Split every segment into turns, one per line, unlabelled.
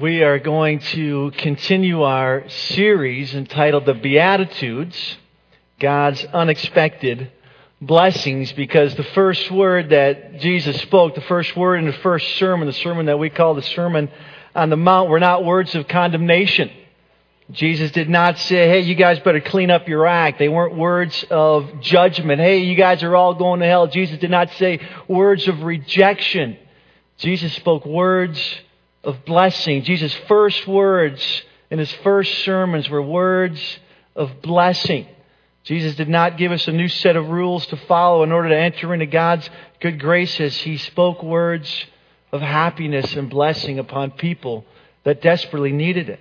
We are going to continue our series entitled The Beatitudes, God's Unexpected Blessings, because the first word that Jesus spoke, the first word in the first sermon, the sermon that we call the Sermon on the Mount, were not words of condemnation. Jesus did not say, hey, you guys better clean up your act. They weren't words of judgment. Hey, you guys are all going to hell. Jesus did not say words of rejection. Jesus spoke words of blessing. Jesus' first words in his first sermons were words of blessing. Jesus did not give us a new set of rules to follow in order to enter into God's good graces. He spoke words of happiness and blessing upon people that desperately needed it.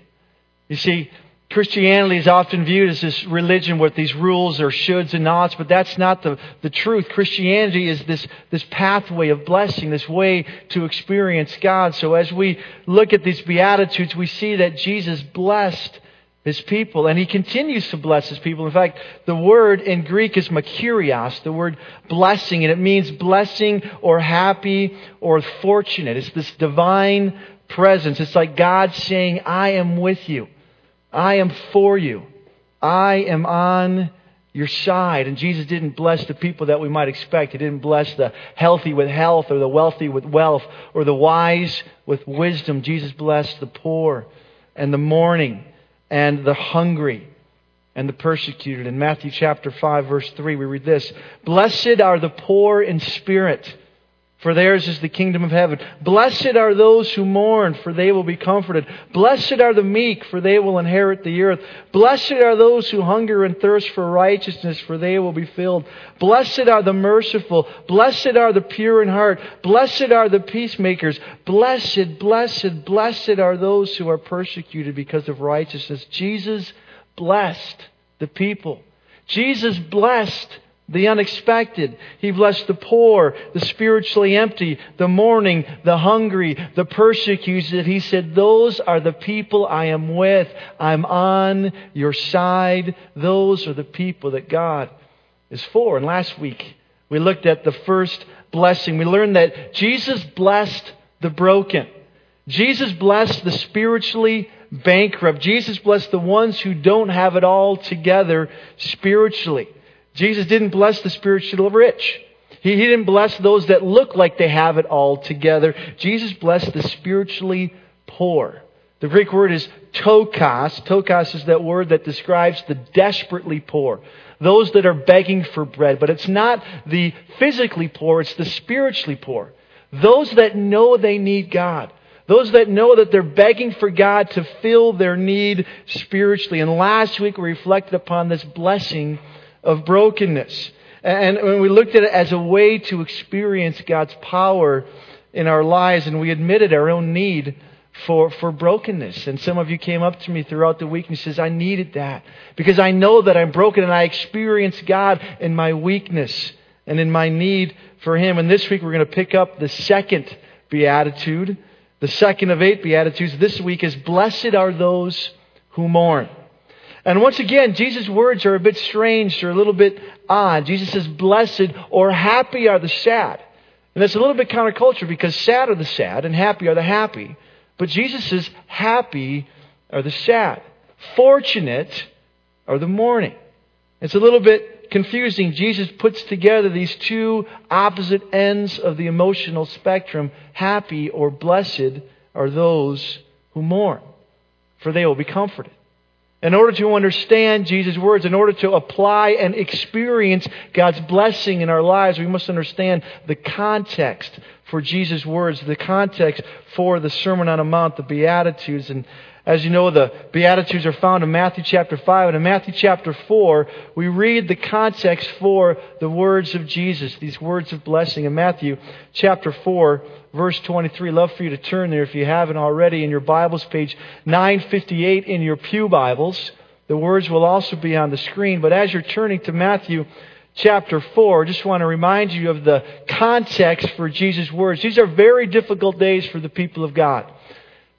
You see, Christianity is often viewed as this religion with these rules or shoulds and oughts, but that's not the, the truth. Christianity is this, this pathway of blessing, this way to experience God. So as we look at these Beatitudes, we see that Jesus blessed his people, and he continues to bless his people. In fact, the word in Greek is makarios, the word blessing, and it means blessing or happy or fortunate. It's this divine presence. It's like God saying, I am with you. I am for you. I am on your side. And Jesus didn't bless the people that we might expect. He didn't bless the healthy with health or the wealthy with wealth or the wise with wisdom. Jesus blessed the poor and the mourning and the hungry and the persecuted. In Matthew chapter 5 verse 3 we read this, Blessed are the poor in spirit for theirs is the kingdom of heaven. Blessed are those who mourn, for they will be comforted. Blessed are the meek, for they will inherit the earth. Blessed are those who hunger and thirst for righteousness, for they will be filled. Blessed are the merciful. Blessed are the pure in heart. Blessed are the peacemakers. Blessed, blessed, blessed are those who are persecuted because of righteousness. Jesus blessed the people. Jesus blessed the unexpected. He blessed the poor, the spiritually empty, the mourning, the hungry, the persecuted. He said, Those are the people I am with. I'm on your side. Those are the people that God is for. And last week, we looked at the first blessing. We learned that Jesus blessed the broken. Jesus blessed the spiritually bankrupt. Jesus blessed the ones who don't have it all together spiritually. Jesus didn't bless the spiritually rich. He, he didn't bless those that look like they have it all together. Jesus blessed the spiritually poor. The Greek word is ptochos. Ptochos is that word that describes the desperately poor. Those that are begging for bread. But it's not the physically poor, it's the spiritually poor. Those that know they need God. Those that know that they're begging for God to fill their need spiritually. And last week we reflected upon this blessing of brokenness. And when we looked at it as a way to experience God's power in our lives, and we admitted our own need for, for brokenness. And some of you came up to me throughout the week and says, I needed that. Because I know that I'm broken and I experience God in my weakness and in my need for Him. And this week we're going to pick up the second beatitude. The second of eight beatitudes this week is, Blessed are those who mourn. And once again, Jesus' words are a bit strange, they're a little bit odd. Jesus says, Blessed or happy are the sad. And that's a little bit counterculture because sad are the sad and happy are the happy. But Jesus says, Happy are the sad. Fortunate are the mourning. It's a little bit confusing. Jesus puts together these two opposite ends of the emotional spectrum. Happy or blessed are those who mourn, for they will be comforted. In order to understand Jesus' words, in order to apply and experience God's blessing in our lives, we must understand the context for Jesus' words, the context for the Sermon on the Mount, the Beatitudes. And as you know, the Beatitudes are found in Matthew chapter 5. And in Matthew chapter 4, we read the context for the words of Jesus, these words of blessing. In Matthew chapter 4, verse 23. Love for you to turn there if you haven't already in your Bibles, page 958 in your Pew Bibles. The words will also be on the screen. But as you're turning to Matthew chapter 4, I just want to remind you of the context for Jesus' words. These are very difficult days for the people of God.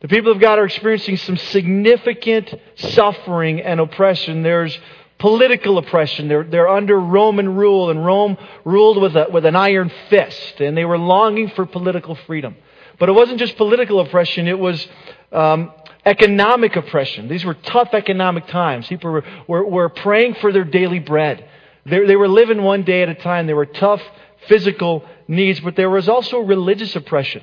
The people of God are experiencing some significant suffering and oppression. There's political oppression. They're, they're under Roman rule, and Rome ruled with, a, with an iron fist, and they were longing for political freedom. But it wasn't just political oppression, it was um, economic oppression. These were tough economic times. People were, were, were praying for their daily bread. They, they were living one day at a time. There were tough physical needs, but there was also religious oppression.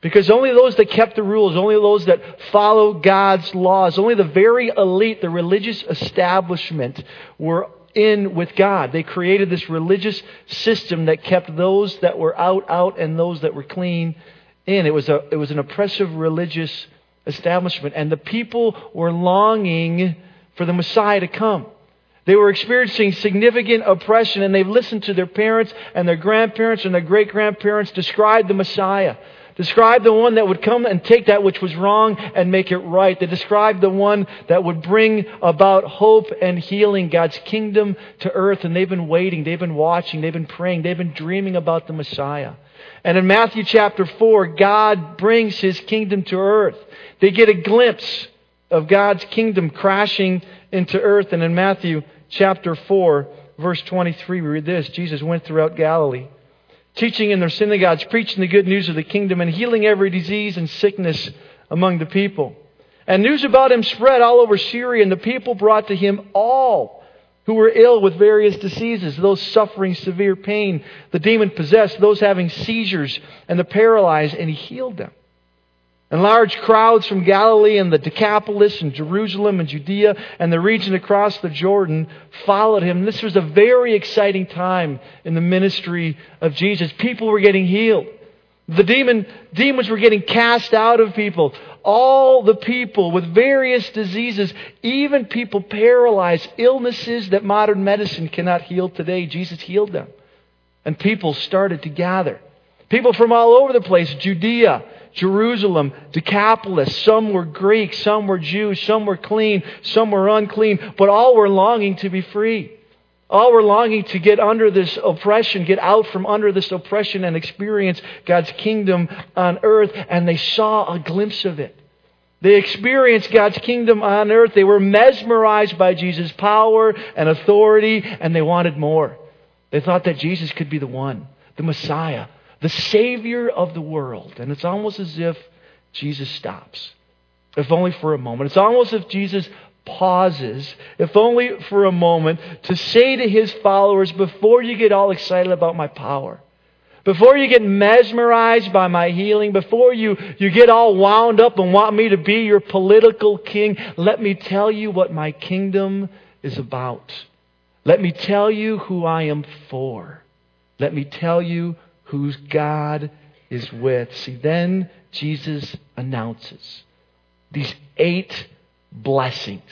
Because only those that kept the rules, only those that follow God's laws, only the very elite, the religious establishment, were in with God. They created this religious system that kept those that were out out and those that were clean in. It was a it was an oppressive religious establishment and the people were longing for the Messiah to come. They were experiencing significant oppression and they've listened to their parents and their grandparents and their great grandparents describe the Messiah. Describe the one that would come and take that which was wrong and make it right. They described the one that would bring about hope and healing, God's kingdom to earth. And they've been waiting, they've been watching, they've been praying, they've been dreaming about the Messiah. And in Matthew chapter 4, God brings his kingdom to earth. They get a glimpse of God's kingdom crashing into earth. And in Matthew chapter 4, verse 23, we read this Jesus went throughout Galilee teaching in their synagogues, preaching the good news of the kingdom, and healing every disease and sickness among the people. And news about him spread all over Syria, and the people brought to him all who were ill with various diseases, those suffering severe pain, the demon possessed, those having seizures, and the paralyzed, and he healed them. And large crowds from Galilee and the Decapolis and Jerusalem and Judea and the region across the Jordan followed him. This was a very exciting time in the ministry of Jesus. People were getting healed. The demon, demons were getting cast out of people. All the people with various diseases, even people paralyzed, illnesses that modern medicine cannot heal today, Jesus healed them. And people started to gather. People from all over the place, Judea, Jerusalem, Decapolis. Some were Greek, some were Jews, some were clean, some were unclean, but all were longing to be free. All were longing to get under this oppression, get out from under this oppression and experience God's kingdom on earth, and they saw a glimpse of it. They experienced God's kingdom on earth. They were mesmerized by Jesus' power and authority, and they wanted more. They thought that Jesus could be the one, the Messiah, the Savior of the world. And it's almost as if Jesus stops, if only for a moment. It's almost as if Jesus pauses, if only for a moment, to say to his followers, before you get all excited about my power, before you get mesmerized by my healing, before you, you get all wound up and want me to be your political king, let me tell you what my kingdom is about. Let me tell you who I am for. Let me tell you whose God is with. See, then Jesus announces these eight blessings,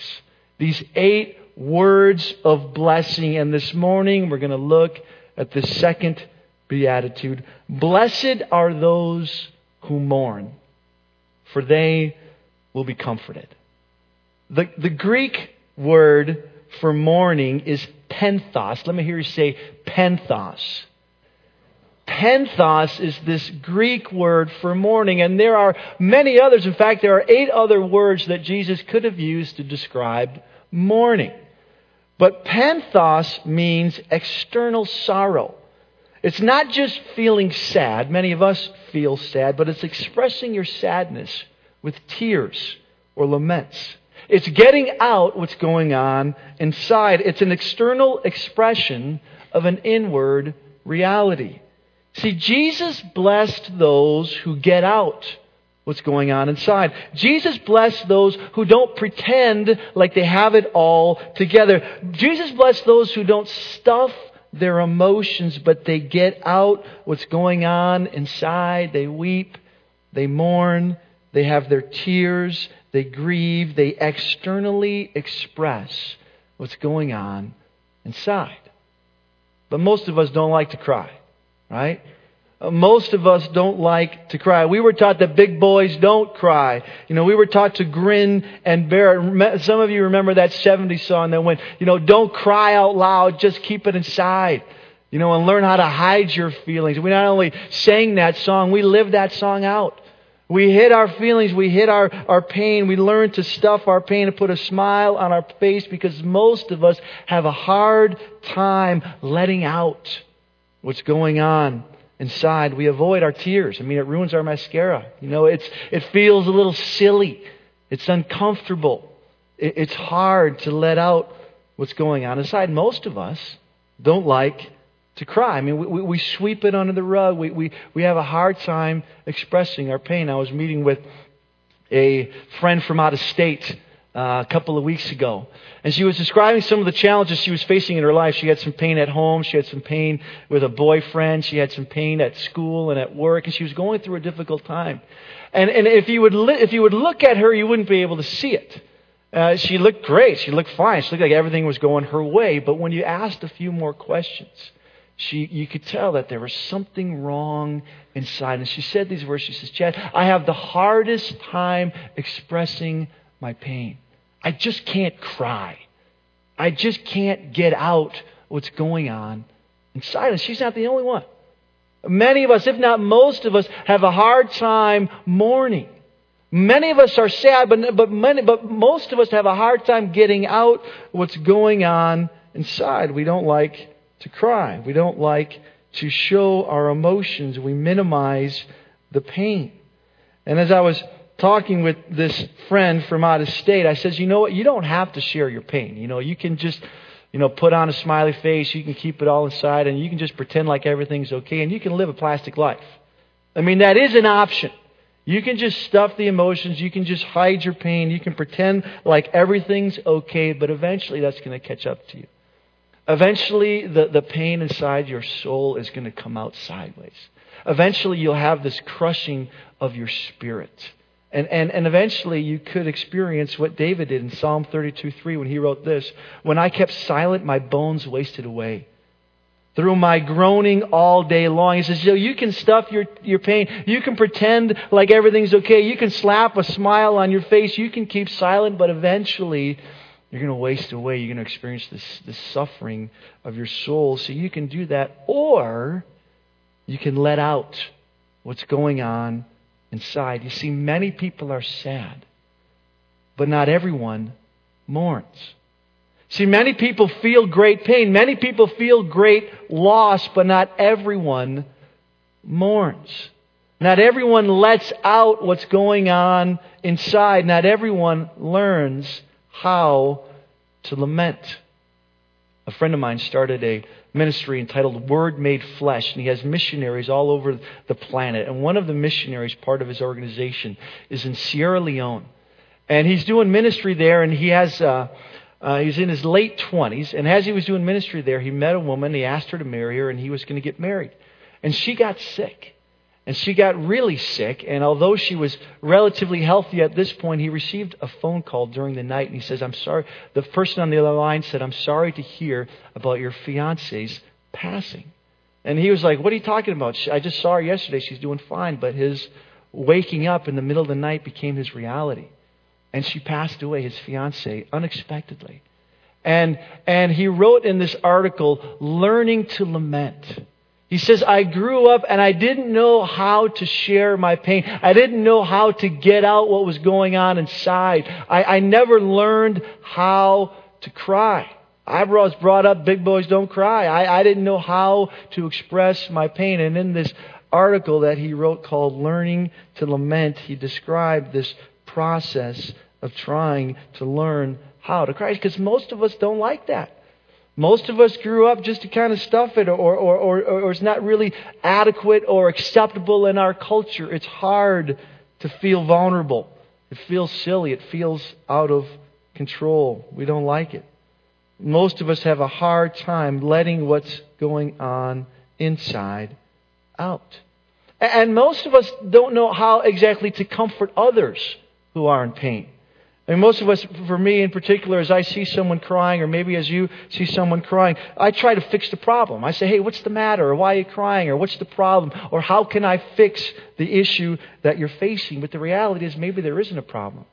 these eight words of blessing. And this morning we're going to look at the second beatitude. Blessed are those who mourn, for they will be comforted. The, the Greek word for mourning is penthos. Let me hear you say penthos. Penthos is this Greek word for mourning, and there are many others. In fact, there are eight other words that Jesus could have used to describe mourning. But penthos means external sorrow. It's not just feeling sad. Many of us feel sad, but it's expressing your sadness with tears or laments. It's getting out what's going on inside. It's an external expression of an inward reality. See, Jesus blessed those who get out what's going on inside. Jesus blessed those who don't pretend like they have it all together. Jesus blessed those who don't stuff their emotions, but they get out what's going on inside. They weep, they mourn, they have their tears, they grieve, they externally express what's going on inside. But most of us don't like to cry right? Uh, most of us don't like to cry. We were taught that big boys don't cry. You know, we were taught to grin and bear it. Some of you remember that 70s song that went, you know, don't cry out loud, just keep it inside. You know, and learn how to hide your feelings. We not only sang that song, we lived that song out. We hid our feelings, we hid our, our pain, we learned to stuff our pain and put a smile on our face because most of us have a hard time letting out what's going on inside, we avoid our tears. I mean, it ruins our mascara. You know, it's, it feels a little silly. It's uncomfortable. It, it's hard to let out what's going on inside. Most of us don't like to cry. I mean, we, we sweep it under the rug. We, we, we have a hard time expressing our pain. I was meeting with a friend from out of state uh, a couple of weeks ago. And she was describing some of the challenges she was facing in her life. She had some pain at home. She had some pain with a boyfriend. She had some pain at school and at work. And she was going through a difficult time. And, and if, you would li- if you would look at her, you wouldn't be able to see it. Uh, she looked great. She looked fine. She looked like everything was going her way. But when you asked a few more questions, she, you could tell that there was something wrong inside. And she said these words. She says, Chad, I have the hardest time expressing my pain. I just can't cry. I just can't get out what's going on inside. And she's not the only one. Many of us, if not most of us, have a hard time mourning. Many of us are sad, but, but, many, but most of us have a hard time getting out what's going on inside. We don't like to cry. We don't like to show our emotions. We minimize the pain. And as I was talking with this friend from out of state, I says, you know what? You don't have to share your pain. You know, you can just, you know, put on a smiley face. You can keep it all inside and you can just pretend like everything's okay and you can live a plastic life. I mean, that is an option. You can just stuff the emotions. You can just hide your pain. You can pretend like everything's okay, but eventually that's going to catch up to you. Eventually, the, the pain inside your soul is going to come out sideways. Eventually, you'll have this crushing of your spirit. And, and, and eventually you could experience what David did in Psalm 32 3 when he wrote this When I kept silent, my bones wasted away. Through my groaning all day long. He says, Yo, you can stuff your, your pain. You can pretend like everything's okay. You can slap a smile on your face. You can keep silent, but eventually you're going to waste away. You're going to experience this, this suffering of your soul. So you can do that, or you can let out what's going on inside. You see, many people are sad, but not everyone mourns. See, many people feel great pain. Many people feel great loss, but not everyone mourns. Not everyone lets out what's going on inside. Not everyone learns how to lament. A friend of mine started a ministry entitled Word Made Flesh, and he has missionaries all over the planet. And one of the missionaries, part of his organization, is in Sierra Leone. And he's doing ministry there, and he has. Uh, uh, he's in his late 20s, and as he was doing ministry there, he met a woman. He asked her to marry her, and he was going to get married. And she got sick. And she got really sick, and although she was relatively healthy at this point, he received a phone call during the night, and he says, I'm sorry. The person on the other line said, I'm sorry to hear about your fiance's passing. And he was like, What are you talking about? I just saw her yesterday. She's doing fine. But his waking up in the middle of the night became his reality. And she passed away, his fiance, unexpectedly. And, and he wrote in this article, Learning to Lament. He says, I grew up and I didn't know how to share my pain. I didn't know how to get out what was going on inside. I, I never learned how to cry. I was brought up, big boys don't cry. I, I didn't know how to express my pain. And in this article that he wrote called Learning to Lament, he described this process of trying to learn how to cry. Because most of us don't like that. Most of us grew up just to kind of stuff it, or, or, or, or it's not really adequate or acceptable in our culture. It's hard to feel vulnerable. It feels silly. It feels out of control. We don't like it. Most of us have a hard time letting what's going on inside out. And most of us don't know how exactly to comfort others who are in pain. I mean, most of us, for me in particular, as I see someone crying, or maybe as you see someone crying, I try to fix the problem. I say, hey, what's the matter? Or why are you crying? Or what's the problem? Or how can I fix the issue that you're facing? But the reality is maybe there isn't a problem.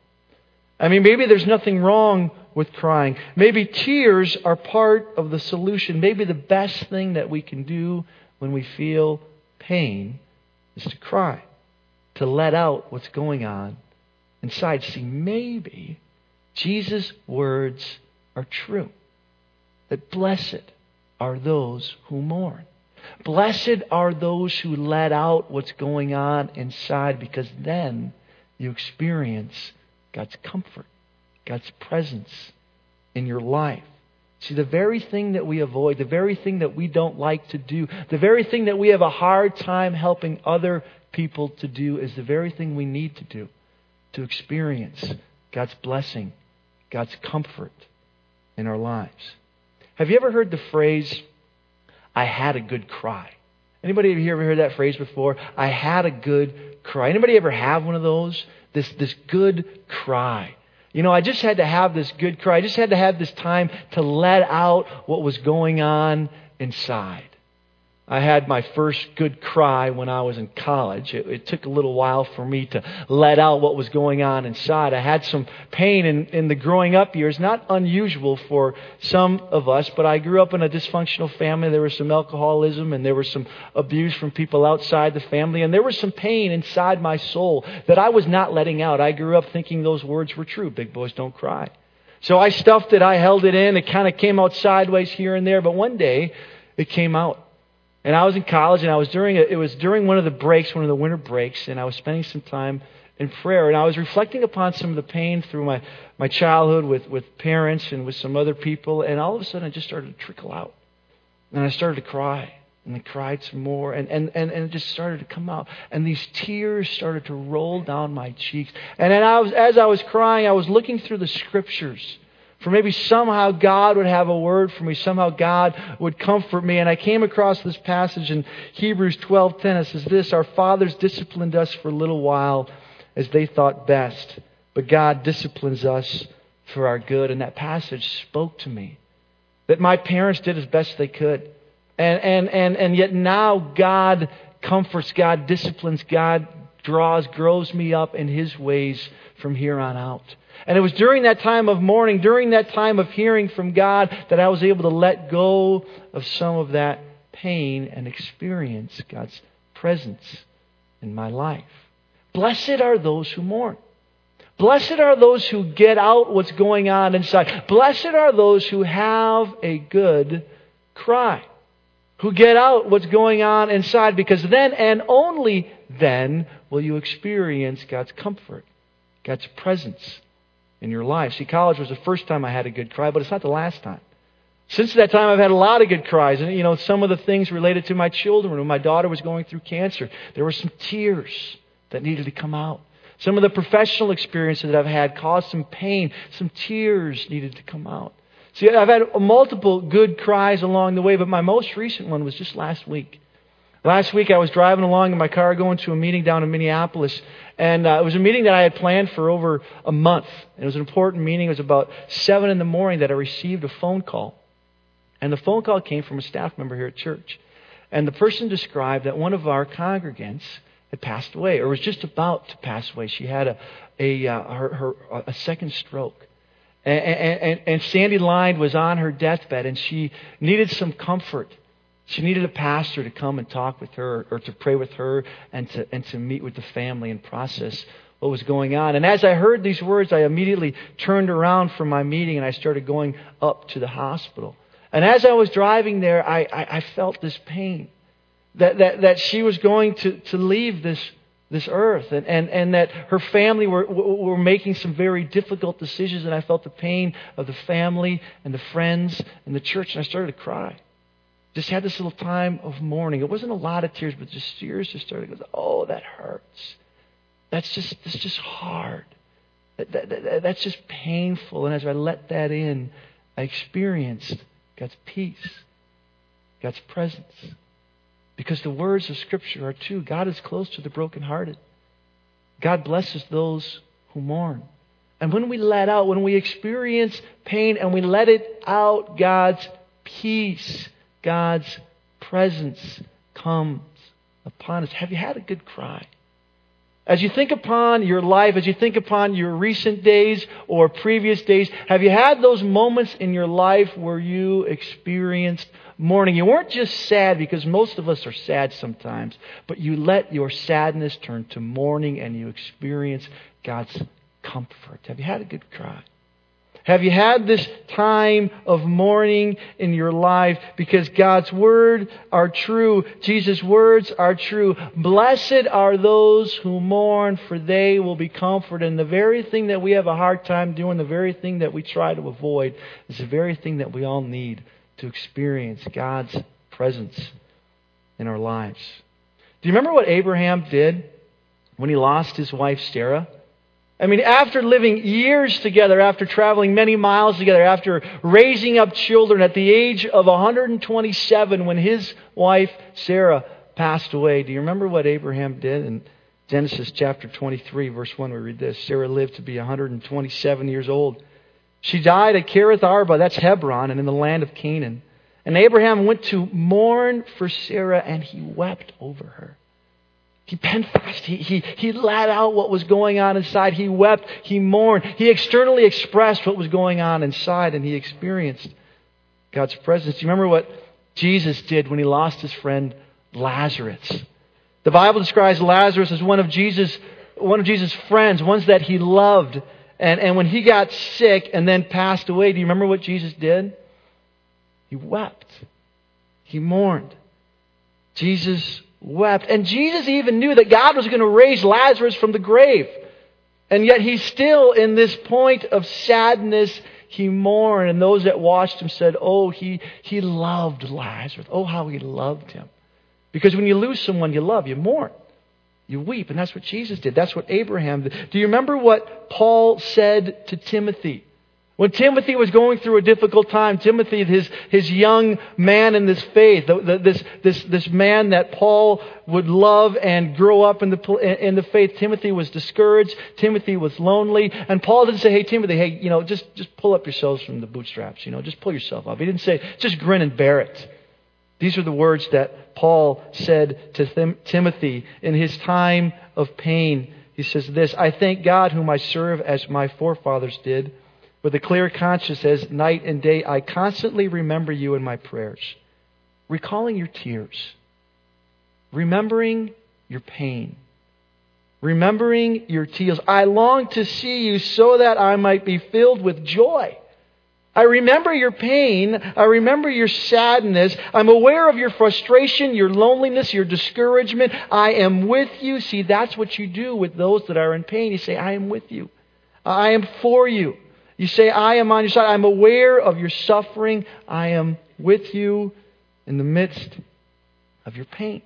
I mean, maybe there's nothing wrong with crying. Maybe tears are part of the solution. Maybe the best thing that we can do when we feel pain is to cry, to let out what's going on inside. See, maybe Jesus' words are true. That blessed are those who mourn. Blessed are those who let out what's going on inside because then you experience God's comfort, God's presence in your life. See, the very thing that we avoid, the very thing that we don't like to do, the very thing that we have a hard time helping other people to do is the very thing we need to do to experience God's blessing, God's comfort in our lives. Have you ever heard the phrase, I had a good cry? Anybody here ever heard that phrase before? I had a good cry. Anybody ever have one of those? This, this good cry. You know, I just had to have this good cry. I just had to have this time to let out what was going on inside. I had my first good cry when I was in college. It, it, took a little while for me to let out what was going on inside. I had some pain in, in the growing up years, not unusual for some of us, but I grew up in a dysfunctional family. There was some alcoholism and there was some abuse from people outside the family, and there was some pain inside my soul that I was not letting out. I grew up thinking those words were true big boys don't cry. So I stuffed it, I held it in, it kind of came out sideways here and there, but one day it came out. And I was in college, and I was during a, it was during one of the breaks, one of the winter breaks, and I was spending some time in prayer, and I was reflecting upon some of the pain through my my childhood with with parents and with some other people, and all of a sudden it just started to trickle out, and I started to cry, and I cried some more, and and and, and it just started to come out, and these tears started to roll down my cheeks, and then I was as I was crying, I was looking through the scriptures for maybe somehow God would have a word for me, somehow God would comfort me. And I came across this passage in Hebrews 12:10. It says this, "Our fathers disciplined us for a little while as they thought best, but God disciplines us for our good." And that passage spoke to me that my parents did as best they could. And and and and yet now God comforts, God disciplines, God draws, grows me up in his ways from here on out. And it was during that time of mourning, during that time of hearing from God, that I was able to let go of some of that pain and experience God's presence in my life. Blessed are those who mourn. Blessed are those who get out what's going on inside. Blessed are those who have a good cry. Who get out what's going on inside because then and only then will you experience God's comfort, God's presence in your life. See, college was the first time I had a good cry, but it's not the last time. Since that time, I've had a lot of good cries. And, you know, some of the things related to my children. When my daughter was going through cancer, there were some tears that needed to come out. Some of the professional experiences that I've had caused some pain. Some tears needed to come out. See, I've had multiple good cries along the way, but my most recent one was just last week. Last week I was driving along in my car going to a meeting down in Minneapolis, and uh, it was a meeting that I had planned for over a month. It was an important meeting. It was about 7 in the morning that I received a phone call. And the phone call came from a staff member here at church. And the person described that one of our congregants had passed away, or was just about to pass away. She had a, a, uh, her, her, a second stroke. And, and, and Sandy Line was on her deathbed, and she needed some comfort she needed a pastor to come and talk with her or to pray with her and to, and to meet with the family and process what was going on. And as I heard these words, I immediately turned around from my meeting and I started going up to the hospital. And as I was driving there, I, I, I felt this pain that, that, that she was going to, to leave this, this earth and, and, and that her family were, were making some very difficult decisions. And I felt the pain of the family and the friends and the church. And I started to cry just had this little time of mourning. It wasn't a lot of tears, but just tears just started. Goes, oh, that hurts. That's just that's just hard. That, that, that, that's just painful. And as I let that in, I experienced God's peace, God's presence. Because the words of Scripture are true. God is close to the brokenhearted. God blesses those who mourn. And when we let out, when we experience pain and we let it out, God's peace God's presence comes upon us. Have you had a good cry? As you think upon your life, as you think upon your recent days or previous days, have you had those moments in your life where you experienced mourning? You weren't just sad because most of us are sad sometimes, but you let your sadness turn to mourning and you experience God's comfort. Have you had a good cry? Have you had this time of mourning in your life because God's word are true? Jesus' words are true. Blessed are those who mourn, for they will be comforted. And the very thing that we have a hard time doing, the very thing that we try to avoid, is the very thing that we all need to experience God's presence in our lives. Do you remember what Abraham did when he lost his wife Sarah? I mean, after living years together, after traveling many miles together, after raising up children at the age of 127 when his wife Sarah passed away, do you remember what Abraham did? In Genesis chapter 23, verse 1, we read this Sarah lived to be 127 years old. She died at Kiriath Arba, that's Hebron, and in the land of Canaan. And Abraham went to mourn for Sarah, and he wept over her. He penthos. He, he, he let out what was going on inside. He wept. He mourned. He externally expressed what was going on inside, and he experienced God's presence. Do you remember what Jesus did when he lost his friend Lazarus? The Bible describes Lazarus as one of Jesus' one of Jesus' friends, ones that he loved. And, and when he got sick and then passed away, do you remember what Jesus did? He wept. He mourned. Jesus wept. And Jesus even knew that God was going to raise Lazarus from the grave. And yet he's still in this point of sadness. He mourned, and those that watched him said, Oh, he, he loved Lazarus. Oh, how he loved him. Because when you lose someone you love, you mourn. You weep, and that's what Jesus did. That's what Abraham did. Do you remember what Paul said to Timothy? When Timothy was going through a difficult time, Timothy, his, his young man in this faith, this, this, this man that Paul would love and grow up in the, in the faith, Timothy was discouraged. Timothy was lonely. And Paul didn't say, hey, Timothy, hey, you know, just, just pull up yourselves from the bootstraps, you know, just pull yourself up. He didn't say, just grin and bear it. These are the words that Paul said to Tim- Timothy in his time of pain. He says this, I thank God whom I serve as my forefathers did with a clear conscience as night and day, I constantly remember you in my prayers, recalling your tears, remembering your pain, remembering your tears. I long to see you so that I might be filled with joy. I remember your pain. I remember your sadness. I'm aware of your frustration, your loneliness, your discouragement. I am with you. See, that's what you do with those that are in pain. You say, I am with you. I am for you. You say, I am on your side. I'm aware of your suffering. I am with you in the midst of your pain.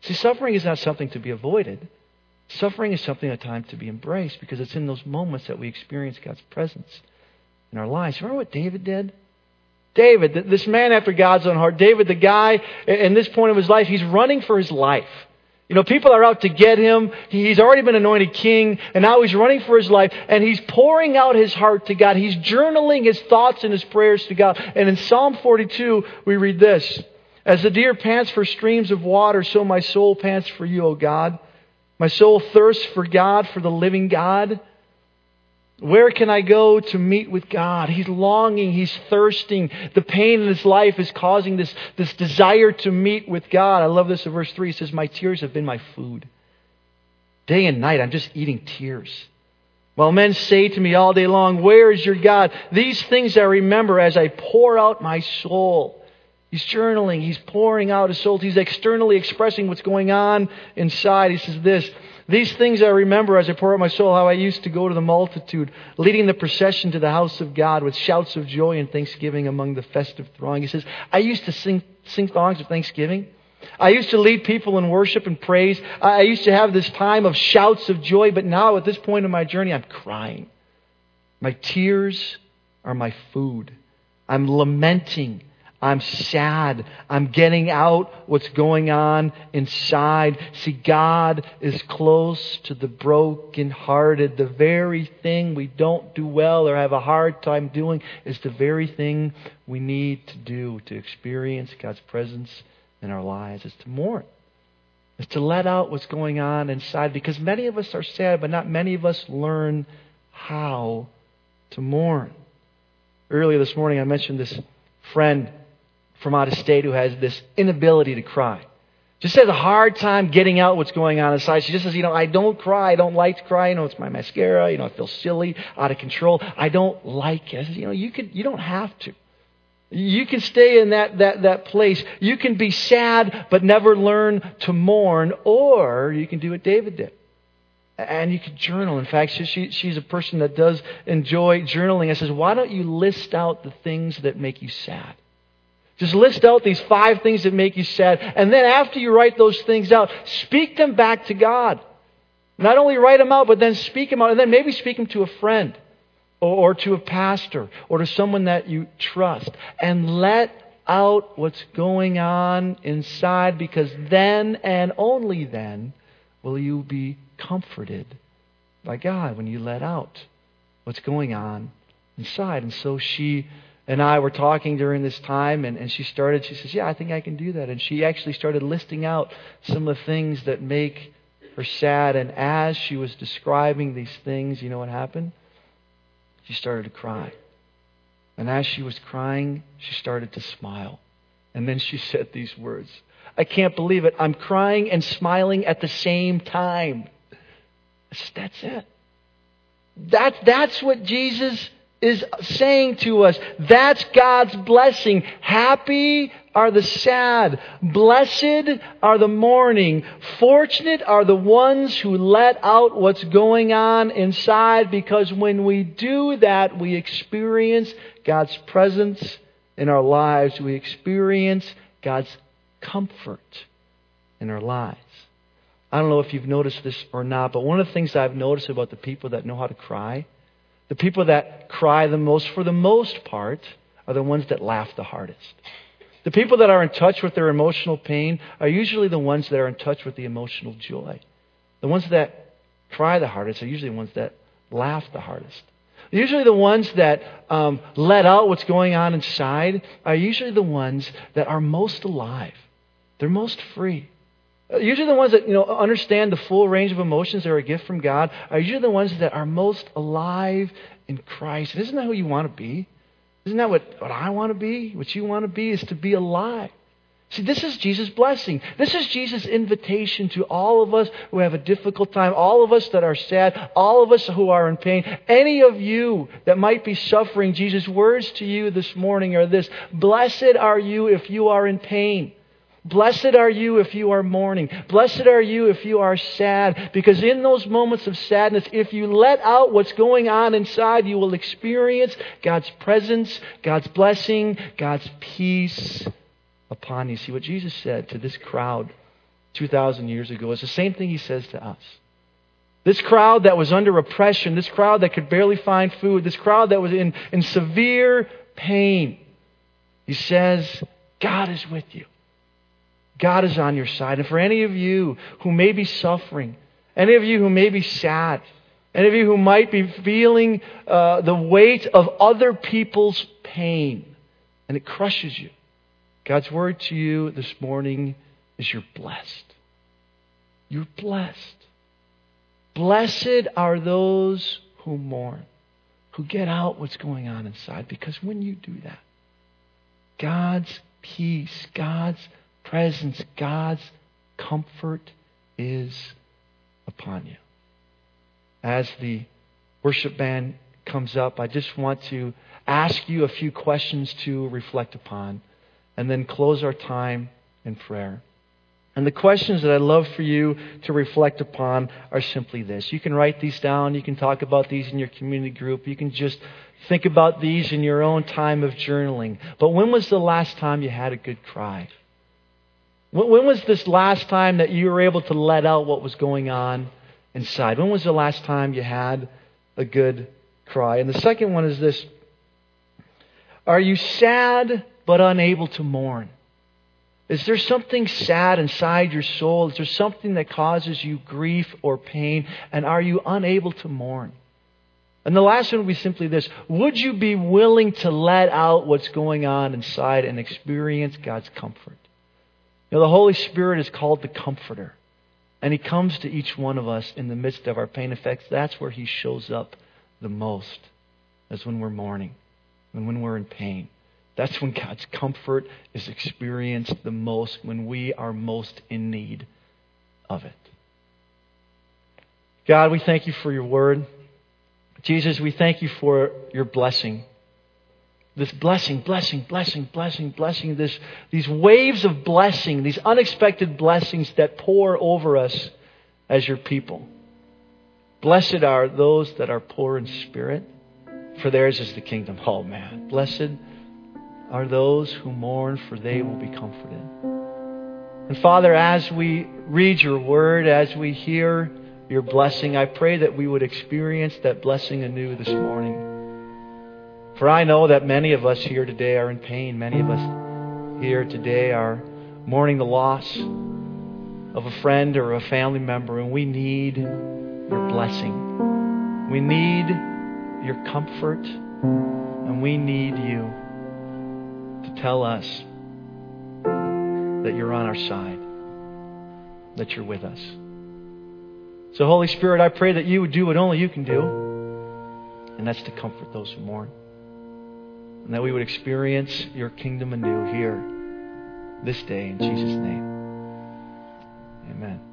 See, suffering is not something to be avoided. Suffering is something at times to be embraced because it's in those moments that we experience God's presence in our lives. Remember what David did? David, this man after God's own heart, David, the guy in this point of his life, he's running for his life. You know, people are out to get him. He's already been anointed king, and now he's running for his life, and he's pouring out his heart to God. He's journaling his thoughts and his prayers to God. And in Psalm 42, we read this As the deer pants for streams of water, so my soul pants for you, O God. My soul thirsts for God, for the living God. Where can I go to meet with God? He's longing, he's thirsting. The pain in his life is causing this, this desire to meet with God. I love this in verse 3. He says, My tears have been my food. Day and night, I'm just eating tears. While men say to me all day long, Where is your God? These things I remember as I pour out my soul. He's journaling, he's pouring out his soul, he's externally expressing what's going on inside. He says this these things I remember as I pour out my soul, how I used to go to the multitude, leading the procession to the house of God with shouts of joy and thanksgiving among the festive throng. He says, I used to sing, sing songs of thanksgiving. I used to lead people in worship and praise. I used to have this time of shouts of joy, but now at this point in my journey, I'm crying. My tears are my food. I'm lamenting I'm sad. I'm getting out what's going on inside. See, God is close to the brokenhearted. The very thing we don't do well or have a hard time doing is the very thing we need to do to experience God's presence in our lives. Is to mourn. Is to let out what's going on inside because many of us are sad, but not many of us learn how to mourn. Earlier this morning, I mentioned this friend from out of state who has this inability to cry. Just has a hard time getting out what's going on inside. She just says, you know, I don't cry. I don't like to cry. You know, it's my mascara. You know, I feel silly, out of control. I don't like it. I says, you know, you could, you don't have to. You can stay in that, that, that place. You can be sad, but never learn to mourn, or you can do what David did. And you can journal. In fact, she, she, she's a person that does enjoy journaling. I says, why don't you list out the things that make you sad? Just list out these five things that make you sad. And then after you write those things out, speak them back to God. Not only write them out, but then speak them out. And then maybe speak them to a friend or, or to a pastor or to someone that you trust. And let out what's going on inside because then and only then will you be comforted by God when you let out what's going on inside. And so she and I were talking during this time, and, and she started, she says, Yeah, I think I can do that. And she actually started listing out some of the things that make her sad. And as she was describing these things, you know what happened? She started to cry. And as she was crying, she started to smile. And then she said these words I can't believe it. I'm crying and smiling at the same time. Said, that's it. That, that's what Jesus is saying to us. That's God's blessing. Happy are the sad. Blessed are the mourning. Fortunate are the ones who let out what's going on inside because when we do that, we experience God's presence in our lives. We experience God's comfort in our lives. I don't know if you've noticed this or not, but one of the things I've noticed about the people that know how to cry the people that cry the most, for the most part, are the ones that laugh the hardest. The people that are in touch with their emotional pain are usually the ones that are in touch with the emotional joy. The ones that cry the hardest are usually the ones that laugh the hardest. Usually, the ones that um, let out what's going on inside are usually the ones that are most alive. They're most free. Uh, usually the ones that you know understand the full range of emotions that are a gift from God are usually the ones that are most alive in Christ. And isn't that who you want to be? Isn't that what, what I want to be? What you want to be is to be alive. See, this is Jesus' blessing. This is Jesus' invitation to all of us who have a difficult time, all of us that are sad, all of us who are in pain. Any of you that might be suffering, Jesus' words to you this morning are this Blessed are you if you are in pain. Blessed are you if you are mourning. Blessed are you if you are sad. Because in those moments of sadness, if you let out what's going on inside, you will experience God's presence, God's blessing, God's peace upon you. See, what Jesus said to this crowd 2,000 years ago is the same thing he says to us. This crowd that was under oppression, this crowd that could barely find food, this crowd that was in, in severe pain, he says, God is with you. God is on your side. And for any of you who may be suffering, any of you who may be sad, any of you who might be feeling uh, the weight of other people's pain, and it crushes you, God's word to you this morning is you're blessed. You're blessed. Blessed are those who mourn, who get out what's going on inside, because when you do that, God's peace, God's presence, God's comfort is upon you. As the worship band comes up, I just want to ask you a few questions to reflect upon and then close our time in prayer. And the questions that I'd love for you to reflect upon are simply this. You can write these down. You can talk about these in your community group. You can just think about these in your own time of journaling. But when was the last time you had a good cry? When was this last time that you were able to let out what was going on inside? When was the last time you had a good cry? And the second one is this Are you sad but unable to mourn? Is there something sad inside your soul? Is there something that causes you grief or pain? And are you unable to mourn? And the last one would be simply this Would you be willing to let out what's going on inside and experience God's comfort? You know, the Holy Spirit is called the Comforter. And He comes to each one of us in the midst of our pain. effects. that's where He shows up the most, is when we're mourning and when we're in pain. That's when God's comfort is experienced the most, when we are most in need of it. God, we thank you for your word. Jesus, we thank you for your blessing. This blessing, blessing, blessing, blessing, blessing, this, these waves of blessing, these unexpected blessings that pour over us as your people. Blessed are those that are poor in spirit, for theirs is the kingdom. Oh man, blessed are those who mourn, for they will be comforted. And Father, as we read your word, as we hear your blessing, I pray that we would experience that blessing anew this morning. For I know that many of us here today are in pain. Many of us here today are mourning the loss of a friend or a family member, and we need your blessing. We need your comfort, and we need you to tell us that you're on our side, that you're with us. So, Holy Spirit, I pray that you would do what only you can do, and that's to comfort those who mourn. And that we would experience your kingdom anew here this day in Jesus' name. Amen.